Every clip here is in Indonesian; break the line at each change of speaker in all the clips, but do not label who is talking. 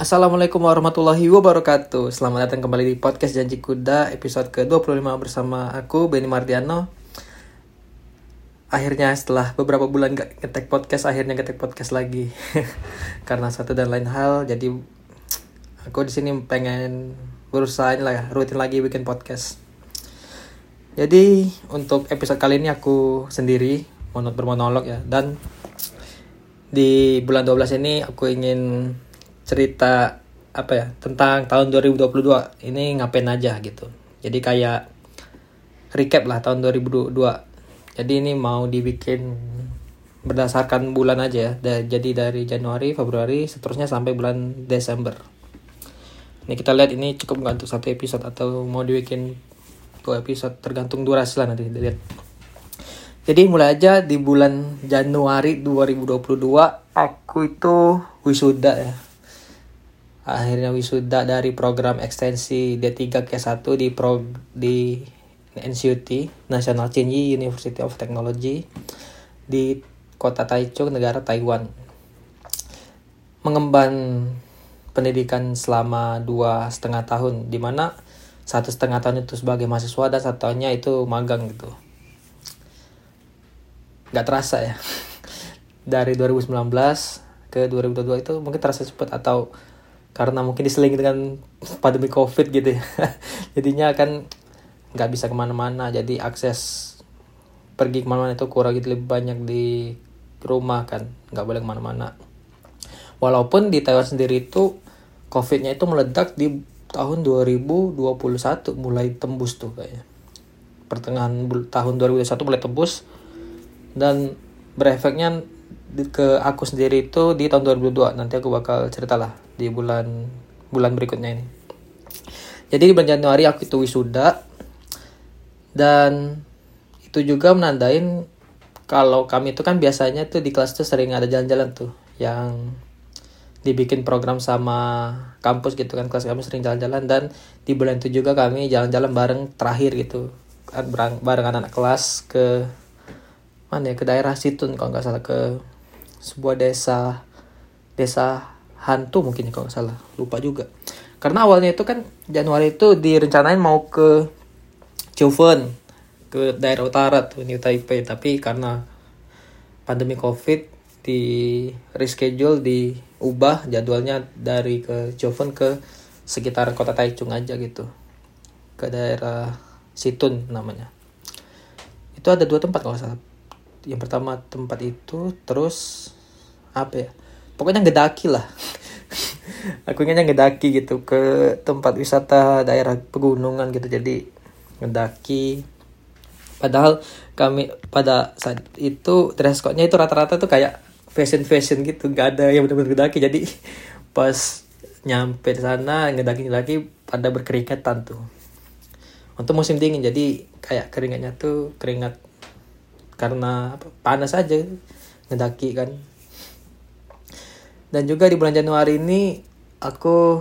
Assalamualaikum warahmatullahi wabarakatuh. Selamat datang kembali di podcast Janji Kuda episode ke-25 bersama aku Benny Mardiano. Akhirnya setelah beberapa bulan gak ngetek podcast Akhirnya ngetek podcast lagi. Karena satu dan lain hal Jadi aku di sini pengen berusaha lah ya Rutin lagi bikin podcast. Jadi untuk episode kali ini aku sendiri Monot bermonolog ya. Dan di bulan 12 ini aku ingin cerita apa ya tentang tahun 2022 ini ngapain aja gitu. Jadi kayak recap lah tahun 2022. Jadi ini mau dibikin berdasarkan bulan aja ya. Jadi dari Januari, Februari, seterusnya sampai bulan Desember. Ini kita lihat ini cukup nggak untuk satu episode atau mau dibikin dua episode tergantung durasi lah nanti lihat. Jadi mulai aja di bulan Januari 2022 aku itu wisuda ya akhirnya wisuda dari program ekstensi D3 ke 1 di pro di NCUT National Tsinghua University of Technology di kota Taichung negara Taiwan. Mengemban pendidikan selama dua setengah tahun di mana satu setengah tahun itu sebagai mahasiswa dan satu tahunnya itu magang gitu. Nggak terasa ya. Dari 2019 ke 2022 itu mungkin terasa cepat atau karena mungkin diselingi dengan pandemi covid gitu ya. Jadinya kan nggak bisa ke mana-mana jadi akses pergi ke mana-mana itu kurang gitu lebih banyak di rumah kan nggak boleh ke mana-mana. Walaupun di Taiwan sendiri itu covidnya itu meledak di tahun 2021 mulai tembus tuh kayaknya. Pertengahan tahun 2021 mulai tembus dan berefeknya ke aku sendiri itu di tahun 2002 nanti aku bakal cerita lah di bulan bulan berikutnya ini. Jadi di bulan Januari aku itu wisuda. Dan itu juga menandain kalau kami itu kan biasanya tuh di kelas tuh sering ada jalan-jalan tuh yang dibikin program sama kampus gitu kan. Kelas kami sering jalan-jalan dan di bulan itu juga kami jalan-jalan bareng terakhir gitu. Kan bareng, bareng anak-anak kelas ke mana ya? Ke daerah Situn kalau nggak salah ke sebuah desa desa hantu mungkin ya kalau salah. Lupa juga. Karena awalnya itu kan Januari itu direncanain mau ke Chufen ke daerah utara tuh New Taipei. Tapi karena pandemi covid di reschedule diubah jadwalnya dari ke Chufen ke sekitar kota Taichung aja gitu. Ke daerah Situn namanya. Itu ada dua tempat kalau salah yang pertama tempat itu terus apa ya? Pokoknya ngedaki lah. Aku ingatnya ngedaki gitu ke tempat wisata daerah pegunungan gitu. Jadi ngedaki padahal kami pada saat itu dress code-nya itu rata-rata tuh kayak fashion fashion gitu. Nggak ada yang benar-benar ngedaki jadi pas nyampe di sana ngedaki ngedaki pada berkeringatan tuh. Untuk musim dingin. Jadi kayak keringatnya tuh keringat karena panas aja ngedaki kan dan juga di bulan Januari ini aku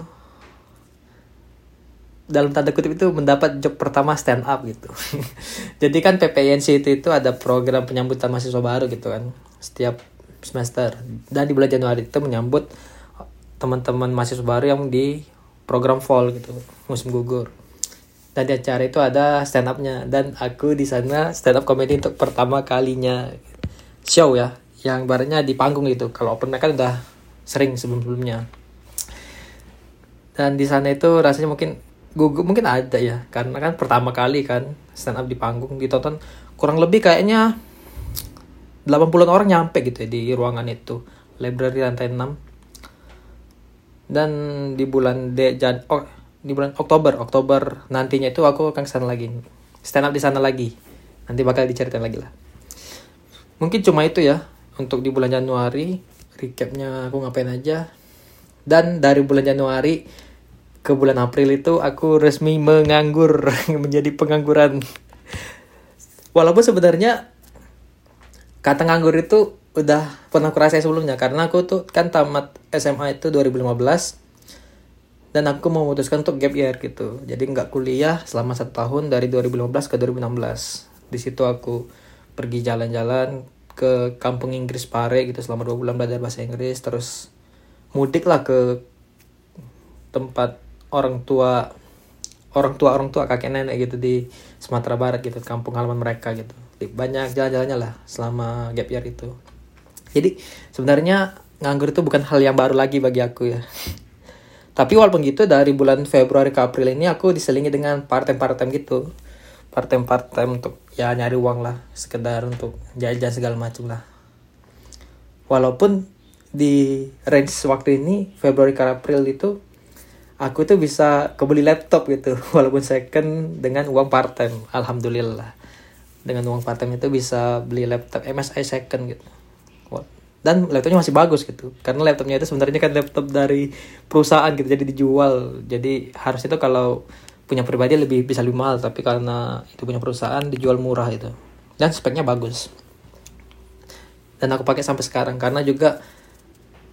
dalam tanda kutip itu mendapat job pertama stand up gitu. Jadi kan PPNC itu itu ada program penyambutan mahasiswa baru gitu kan setiap semester. Dan di bulan Januari itu menyambut teman-teman mahasiswa baru yang di program fall gitu musim gugur. Dan di acara itu ada stand upnya dan aku di sana stand up comedy untuk pertama kalinya. Show ya yang barunya di panggung gitu. Kalau open mic kan udah sering sebelum-sebelumnya. Dan di sana itu rasanya mungkin gugup. Mungkin ada ya karena kan pertama kali kan stand up di panggung ditonton. Kurang lebih kayaknya 80 orang nyampe gitu ya di ruangan itu. Library lantai 6 dan di bulan de Jan oh, di bulan Oktober. Oktober nantinya itu aku akan ke sana lagi. Stand up di sana lagi. Nanti bakal diceritain lagi lah. Mungkin cuma itu ya untuk di bulan Januari recapnya aku ngapain aja. Dan dari bulan Januari ke bulan April itu aku resmi menganggur menjadi pengangguran. Walaupun sebenarnya kata nganggur itu udah pernah aku sebelumnya karena aku tuh kan tamat SMA itu 2015 dan aku memutuskan untuk gap year gitu. Jadi nggak kuliah selama satu tahun dari 2015 ke 2016 di situ aku pergi jalan-jalan ke kampung Inggris Pare gitu selama dua bulan belajar bahasa Inggris. Terus mudik lah ke tempat orang tua orang tua orang tua kakek nenek gitu di Sumatera Barat gitu kampung halaman mereka gitu. Banyak jalan-jalannya lah selama gap year itu. Jadi sebenarnya nganggur itu bukan hal yang baru lagi bagi aku ya tapi walaupun gitu dari bulan Februari ke April ini aku diselingi dengan part-time gitu. Part-time part-time untuk ya nyari uang lah sekedar untuk jajan segala macam lah. Walaupun di range waktu ini Februari ke April itu aku tuh bisa kebeli laptop gitu. Walaupun second dengan uang part time alhamdulillah. Dengan uang part time itu bisa beli laptop MSI second gitu dan laptopnya masih bagus gitu. Karena laptopnya itu sebenarnya kan laptop dari perusahaan gitu jadi dijual. Jadi harus itu kalau punya pribadi lebih bisa lebih mahal tapi karena itu punya perusahaan dijual murah itu dan speknya bagus. Dan aku pakai sampai sekarang karena juga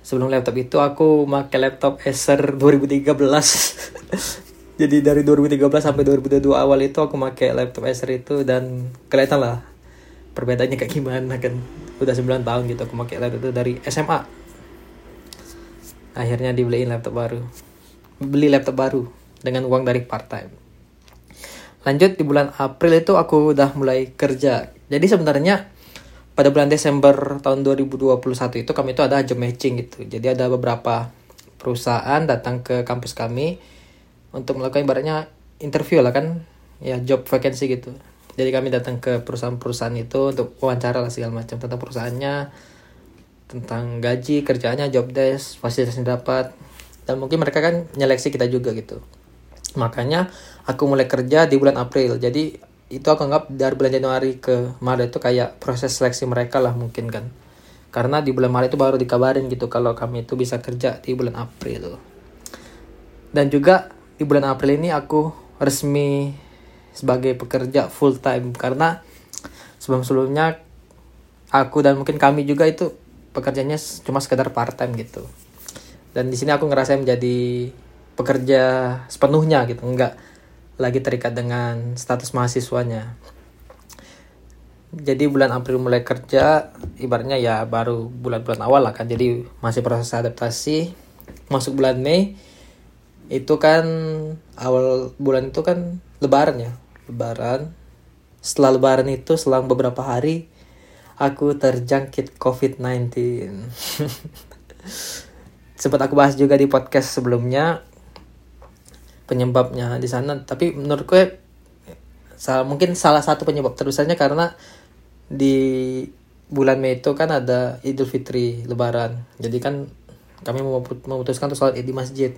sebelum laptop itu aku pakai laptop Acer 2013 jadi dari 2013 sampai 2022 awal itu aku pakai laptop Acer itu dan kelihatan lah perbedaannya kayak gimana kan? Udah 9 tahun gitu aku pakai laptop itu dari SMA akhirnya dibeliin laptop baru. Beli laptop baru dengan uang dari part time lanjut di bulan April itu aku udah mulai kerja. Jadi sebenarnya pada bulan Desember tahun 2021 itu kami itu ada job matching gitu. Jadi ada beberapa perusahaan datang ke kampus kami untuk melakukan ibaratnya interview lah kan, ya job vacancy gitu. Jadi kami datang ke perusahaan-perusahaan itu untuk wawancara lah segala macam tentang perusahaannya, tentang gaji, kerjaannya, job desk, fasilitas yang dapat, dan mungkin mereka kan nyeleksi kita juga gitu. Makanya aku mulai kerja di bulan April. Jadi itu aku anggap dari bulan Januari ke Maret itu kayak proses seleksi mereka lah mungkin kan karena di bulan Maret itu baru dikabarin gitu kalau kami itu bisa kerja di bulan April dan juga di bulan April ini aku resmi sebagai pekerja full time karena sebelum-sebelumnya aku dan mungkin kami juga itu pekerjaannya cuma sekedar part time gitu dan di sini aku ngerasa menjadi pekerja sepenuhnya gitu enggak lagi terikat dengan status mahasiswanya. Jadi bulan April mulai kerja, ibaratnya ya baru bulan-bulan awal lah kan. Jadi masih proses adaptasi. Masuk bulan Mei itu kan awal bulan itu kan lebaran ya. Lebaran. Setelah lebaran itu selang beberapa hari aku terjangkit COVID-19. Sempat aku bahas juga di podcast sebelumnya penyebabnya di sana tapi menurut gue salah mungkin salah satu penyebab terbesarnya karena di bulan Mei itu kan ada Idul Fitri Lebaran jadi kan kami memutuskan untuk sholat di masjid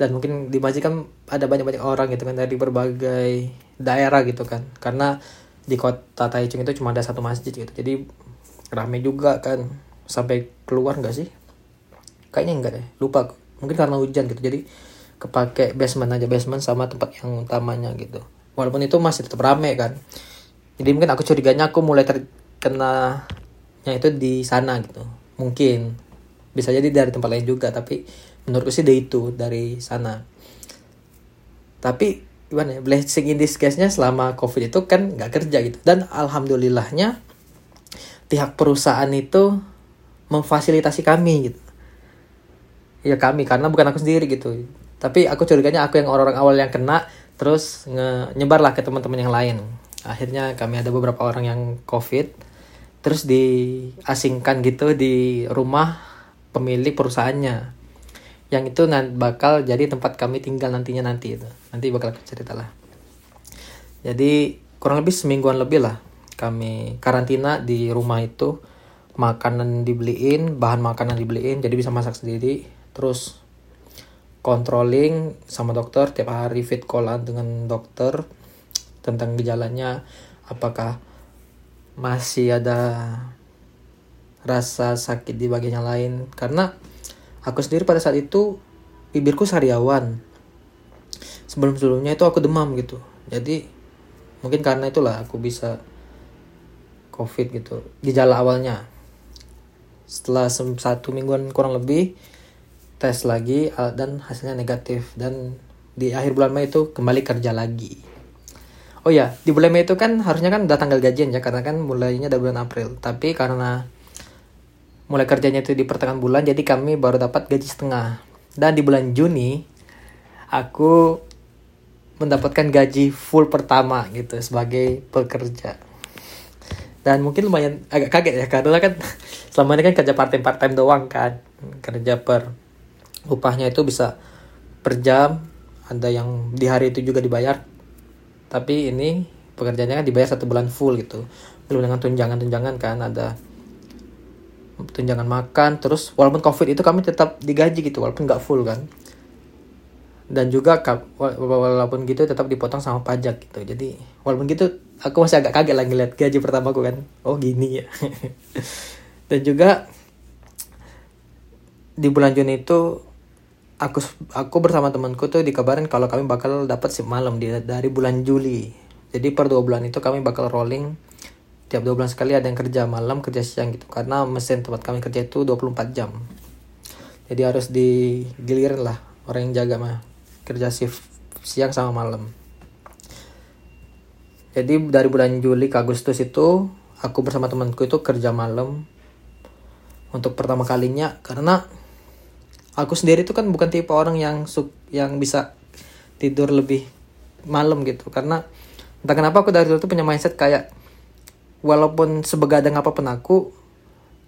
dan mungkin di masjid kan ada banyak-banyak orang gitu kan dari berbagai daerah gitu kan. Karena di kota Taichung itu cuma ada satu masjid gitu. Jadi rame juga kan. Sampai keluar nggak sih? Kayaknya enggak deh. Lupa. Mungkin karena hujan gitu. Jadi kepake basement aja. Basement sama tempat yang utamanya gitu. Walaupun itu masih tetap rame kan. Jadi mungkin aku curiganya aku mulai terkena nya itu di sana gitu. Mungkin. Bisa jadi dari tempat lain juga tapi menurutku sih dari itu dari sana. Tapi gimana ya blessing in disguise nya selama covid itu kan nggak kerja gitu. Dan alhamdulillahnya pihak perusahaan itu memfasilitasi kami gitu. Ya kami karena bukan aku sendiri gitu. Tapi aku curiganya aku yang orang-orang awal yang kena terus nge nyebar lah ke teman-teman yang lain. Akhirnya kami ada beberapa orang yang covid terus diasingkan gitu di rumah pemilik perusahaannya yang itu bakal jadi tempat kami tinggal nantinya nanti itu. Nanti bakal aku cerita lah. Jadi kurang lebih semingguan lebih lah kami karantina di rumah itu. Makanan dibeliin bahan makanan dibeliin jadi bisa masak sendiri. Terus controlling sama dokter tiap hari fit callan dengan dokter tentang gejalanya. Apakah masih ada rasa sakit di bagian yang lain? Karena aku sendiri pada saat itu bibirku sariawan sebelum sebelumnya itu aku demam gitu jadi mungkin karena itulah aku bisa covid gitu gejala awalnya setelah satu mingguan kurang lebih tes lagi dan hasilnya negatif dan di akhir bulan Mei itu kembali kerja lagi. Oh ya, di bulan Mei itu kan harusnya kan udah tanggal gajian ya karena kan mulainya dari bulan April. Tapi karena mulai kerjanya itu di pertengahan bulan jadi kami baru dapat gaji setengah. Dan di bulan Juni aku mendapatkan gaji full pertama gitu sebagai pekerja. Dan mungkin lumayan agak kaget ya karena kan selama ini kan kerja part time part time doang kan. Kerja per upahnya itu bisa per jam ada yang di hari itu juga dibayar. Tapi ini pekerjaannya kan dibayar satu bulan full gitu. Belum dengan tunjangan-tunjangan kan ada tunjangan makan terus walaupun covid itu kami tetap digaji gitu walaupun nggak full kan. Dan juga walaupun gitu tetap dipotong sama pajak gitu. Jadi walaupun gitu aku masih agak kaget lagi lihat gaji pertama aku kan. Oh gini ya. Dan juga di bulan Juni itu aku aku bersama temanku tuh dikabarin kalau kami bakal dapat sip malam di, dari bulan Juli. Jadi per dua bulan itu kami bakal rolling tiap dua bulan sekali ada yang kerja malam kerja siang gitu. Karena mesin tempat kami kerja itu 24 jam. Jadi harus digilirin lah orang yang jaga mah. Kerja shift siang sama malam. Jadi dari bulan Juli ke Agustus itu aku bersama temanku itu kerja malam. Untuk pertama kalinya karena aku sendiri itu kan bukan tipe orang yang suk yang bisa tidur lebih malam gitu. Karena entah kenapa aku dari dulu tuh punya mindset kayak walaupun sebegadang apa pun aku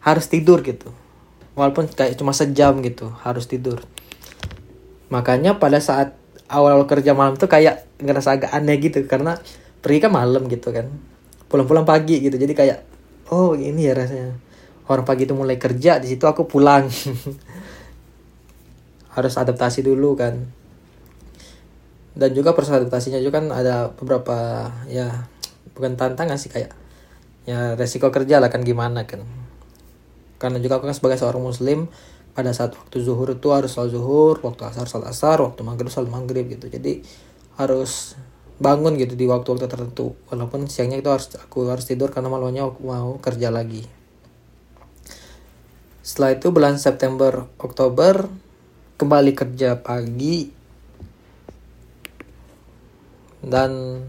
harus tidur gitu. Walaupun kayak cuma sejam gitu harus tidur. Makanya pada saat awal-awal kerja malam tuh kayak ngerasa agak aneh gitu karena pergi kan malam gitu kan. Pulang-pulang pagi gitu jadi kayak oh ini ya rasanya. Orang pagi itu mulai kerja di situ aku pulang. Harus adaptasi dulu kan. Dan juga proses adaptasinya juga kan ada beberapa ya bukan tantangan sih kayak ya resiko kerja lah kan gimana kan. Karena juga aku kan sebagai seorang muslim pada saat waktu zuhur itu harus sholat zuhur waktu asar sholat asar waktu maghrib sholat maghrib gitu. Jadi harus bangun gitu di waktu-waktu tertentu. Walaupun siangnya itu harus aku harus tidur karena malamnya aku mau kerja lagi. Setelah itu bulan September Oktober kembali kerja pagi. Dan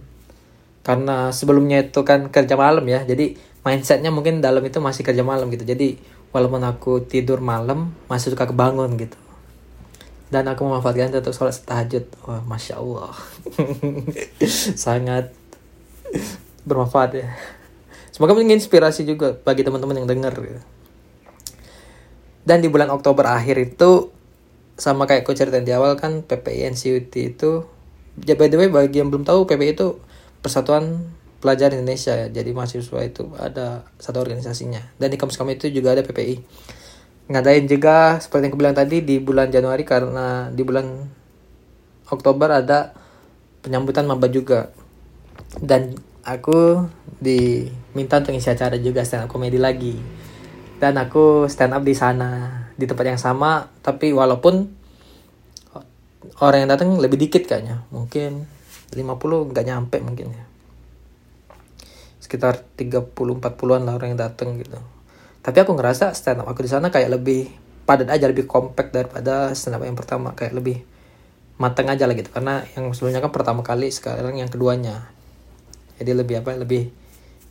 karena sebelumnya itu kan kerja malam ya jadi mindsetnya mungkin dalam itu masih kerja malam gitu. Jadi walaupun aku tidur malam masih suka kebangun gitu. Dan aku memanfaatkan untuk sholat tahajud. Wah masya allah. Sangat bermanfaat ya. Semoga menginspirasi juga bagi teman-teman yang dengar gitu. dan di bulan Oktober akhir itu sama kayak aku cerita di awal kan PPI NCUT itu ya by the way bagi yang belum tahu PPI itu Persatuan Pelajar Indonesia ya. Jadi mahasiswa itu ada satu organisasinya. Dan di kampus kami itu juga ada PPI. Ngadain juga seperti yang aku bilang tadi di bulan Januari karena di bulan Oktober ada penyambutan maba juga. Dan aku diminta untuk ngisi acara juga stand up komedi lagi. Dan aku stand up di sana di tempat yang sama tapi walaupun orang yang datang lebih dikit kayaknya mungkin 50 nggak nyampe mungkin ya. Sekitar 30 40-an lah orang yang datang gitu. Tapi aku ngerasa stand up aku di sana kayak lebih padat aja lebih compact daripada stand up yang pertama kayak lebih mateng aja lah gitu. Karena yang sebelumnya kan pertama kali sekarang yang keduanya. Jadi lebih apa lebih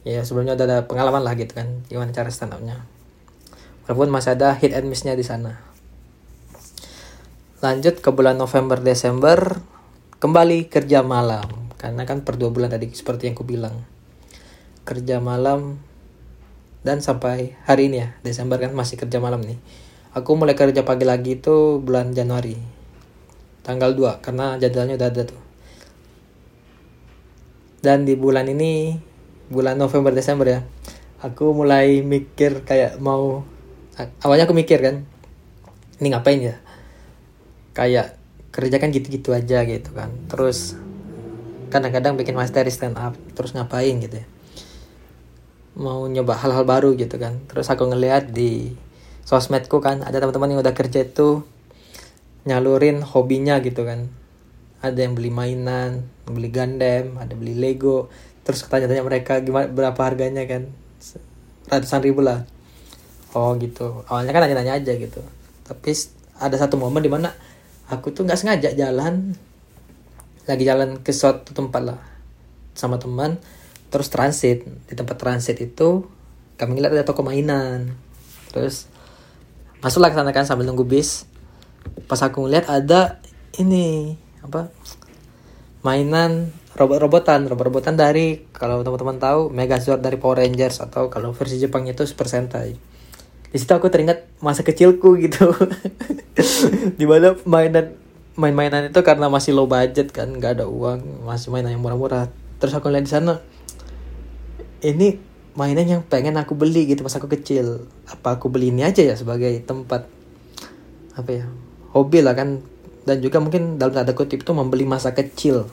ya sebelumnya udah ada pengalaman lah gitu kan gimana cara stand upnya walaupun masih ada hit and missnya di sana. Lanjut ke bulan November Desember kembali kerja malam. Karena kan per dua bulan tadi seperti yang ku bilang. Kerja malam dan sampai hari ini ya Desember kan masih kerja malam nih. Aku mulai kerja pagi lagi itu bulan Januari. Tanggal 2 karena jadwalnya udah ada tuh. Dan di bulan ini bulan November Desember ya aku mulai mikir kayak mau awalnya aku mikir kan ini ngapain ya? Kayak kerja kan gitu-gitu aja gitu kan. Terus kadang-kadang bikin materi stand up terus ngapain gitu ya. Mau nyoba hal-hal baru gitu kan. Terus aku ngeliat di sosmedku kan ada teman-teman yang udah kerja itu nyalurin hobinya gitu kan. Ada yang beli mainan beli gandem ada beli lego. Terus tanya-tanya mereka gimana berapa harganya kan. Ratusan ribu lah. Oh gitu. Awalnya kan nanya-nanya aja gitu. Tapi ada satu momen di mana aku tuh nggak sengaja jalan. Lagi jalan ke suatu tempat lah sama teman. Terus transit. Di tempat transit itu kami ngeliat ada toko mainan. Terus masuklah ke sana kan sambil nunggu bis. Pas aku ngeliat ada ini apa mainan robot-robotan. Robot-robotan dari kalau teman-teman tahu Megazord dari Power Rangers atau kalau versi Jepangnya itu Super Sentai di situ aku teringat masa kecilku gitu. Di mana mainan main-mainan itu karena masih low budget kan nggak ada uang masih mainan yang murah-murah. Terus aku lihat di sana ini mainan yang pengen aku beli gitu pas aku kecil. Apa aku beli ini aja ya sebagai tempat apa ya hobi lah kan. Dan juga mungkin dalam tanda kutip itu membeli masa kecil.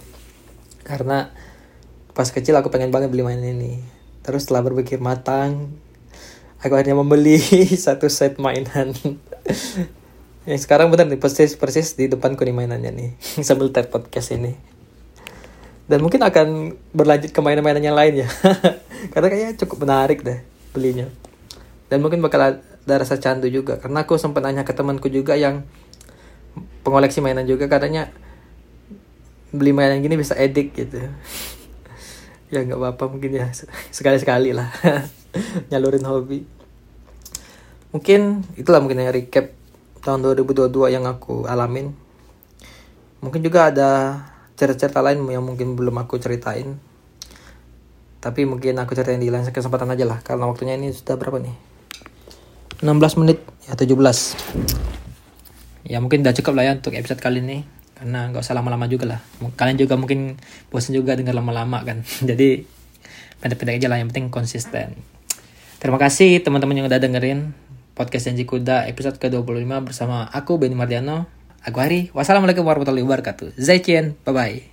Karena pas kecil aku pengen banget beli mainan ini. Terus setelah berpikir matang aku akhirnya membeli satu set mainan. Yang sekarang benar nih persis persis di depanku nih mainannya nih. Sambil tag podcast ini. Dan mungkin akan berlanjut ke mainan-mainan yang lain ya. Karena kayaknya cukup menarik deh belinya. Dan mungkin bakal ada rasa candu juga. Karena aku sempat nanya ke temanku juga yang pengoleksi mainan juga. Katanya beli mainan gini bisa edik gitu. Ya nggak apa-apa mungkin ya. Sekali-sekali lah nyalurin hobi. Mungkin itulah mungkin yang recap tahun 2022 yang aku alamin. Mungkin juga ada cerita-cerita lain yang mungkin belum aku ceritain. Tapi mungkin aku ceritain di lain kesempatan aja lah karena waktunya ini sudah berapa nih? 16 menit ya 17 ya mungkin udah cukup lah ya untuk episode kali ini karena nggak usah lama-lama juga lah. Kalian juga mungkin bosan juga dengar lama-lama kan. Jadi pendek-pendek aja lah yang penting konsisten terima kasih teman-teman yang udah dengerin podcast janji kuda episode ke-25 bersama aku Benny Mardiano. Aku Hari wassalamualaikum warahmatullahi wabarakatuh. Zaijian bye bye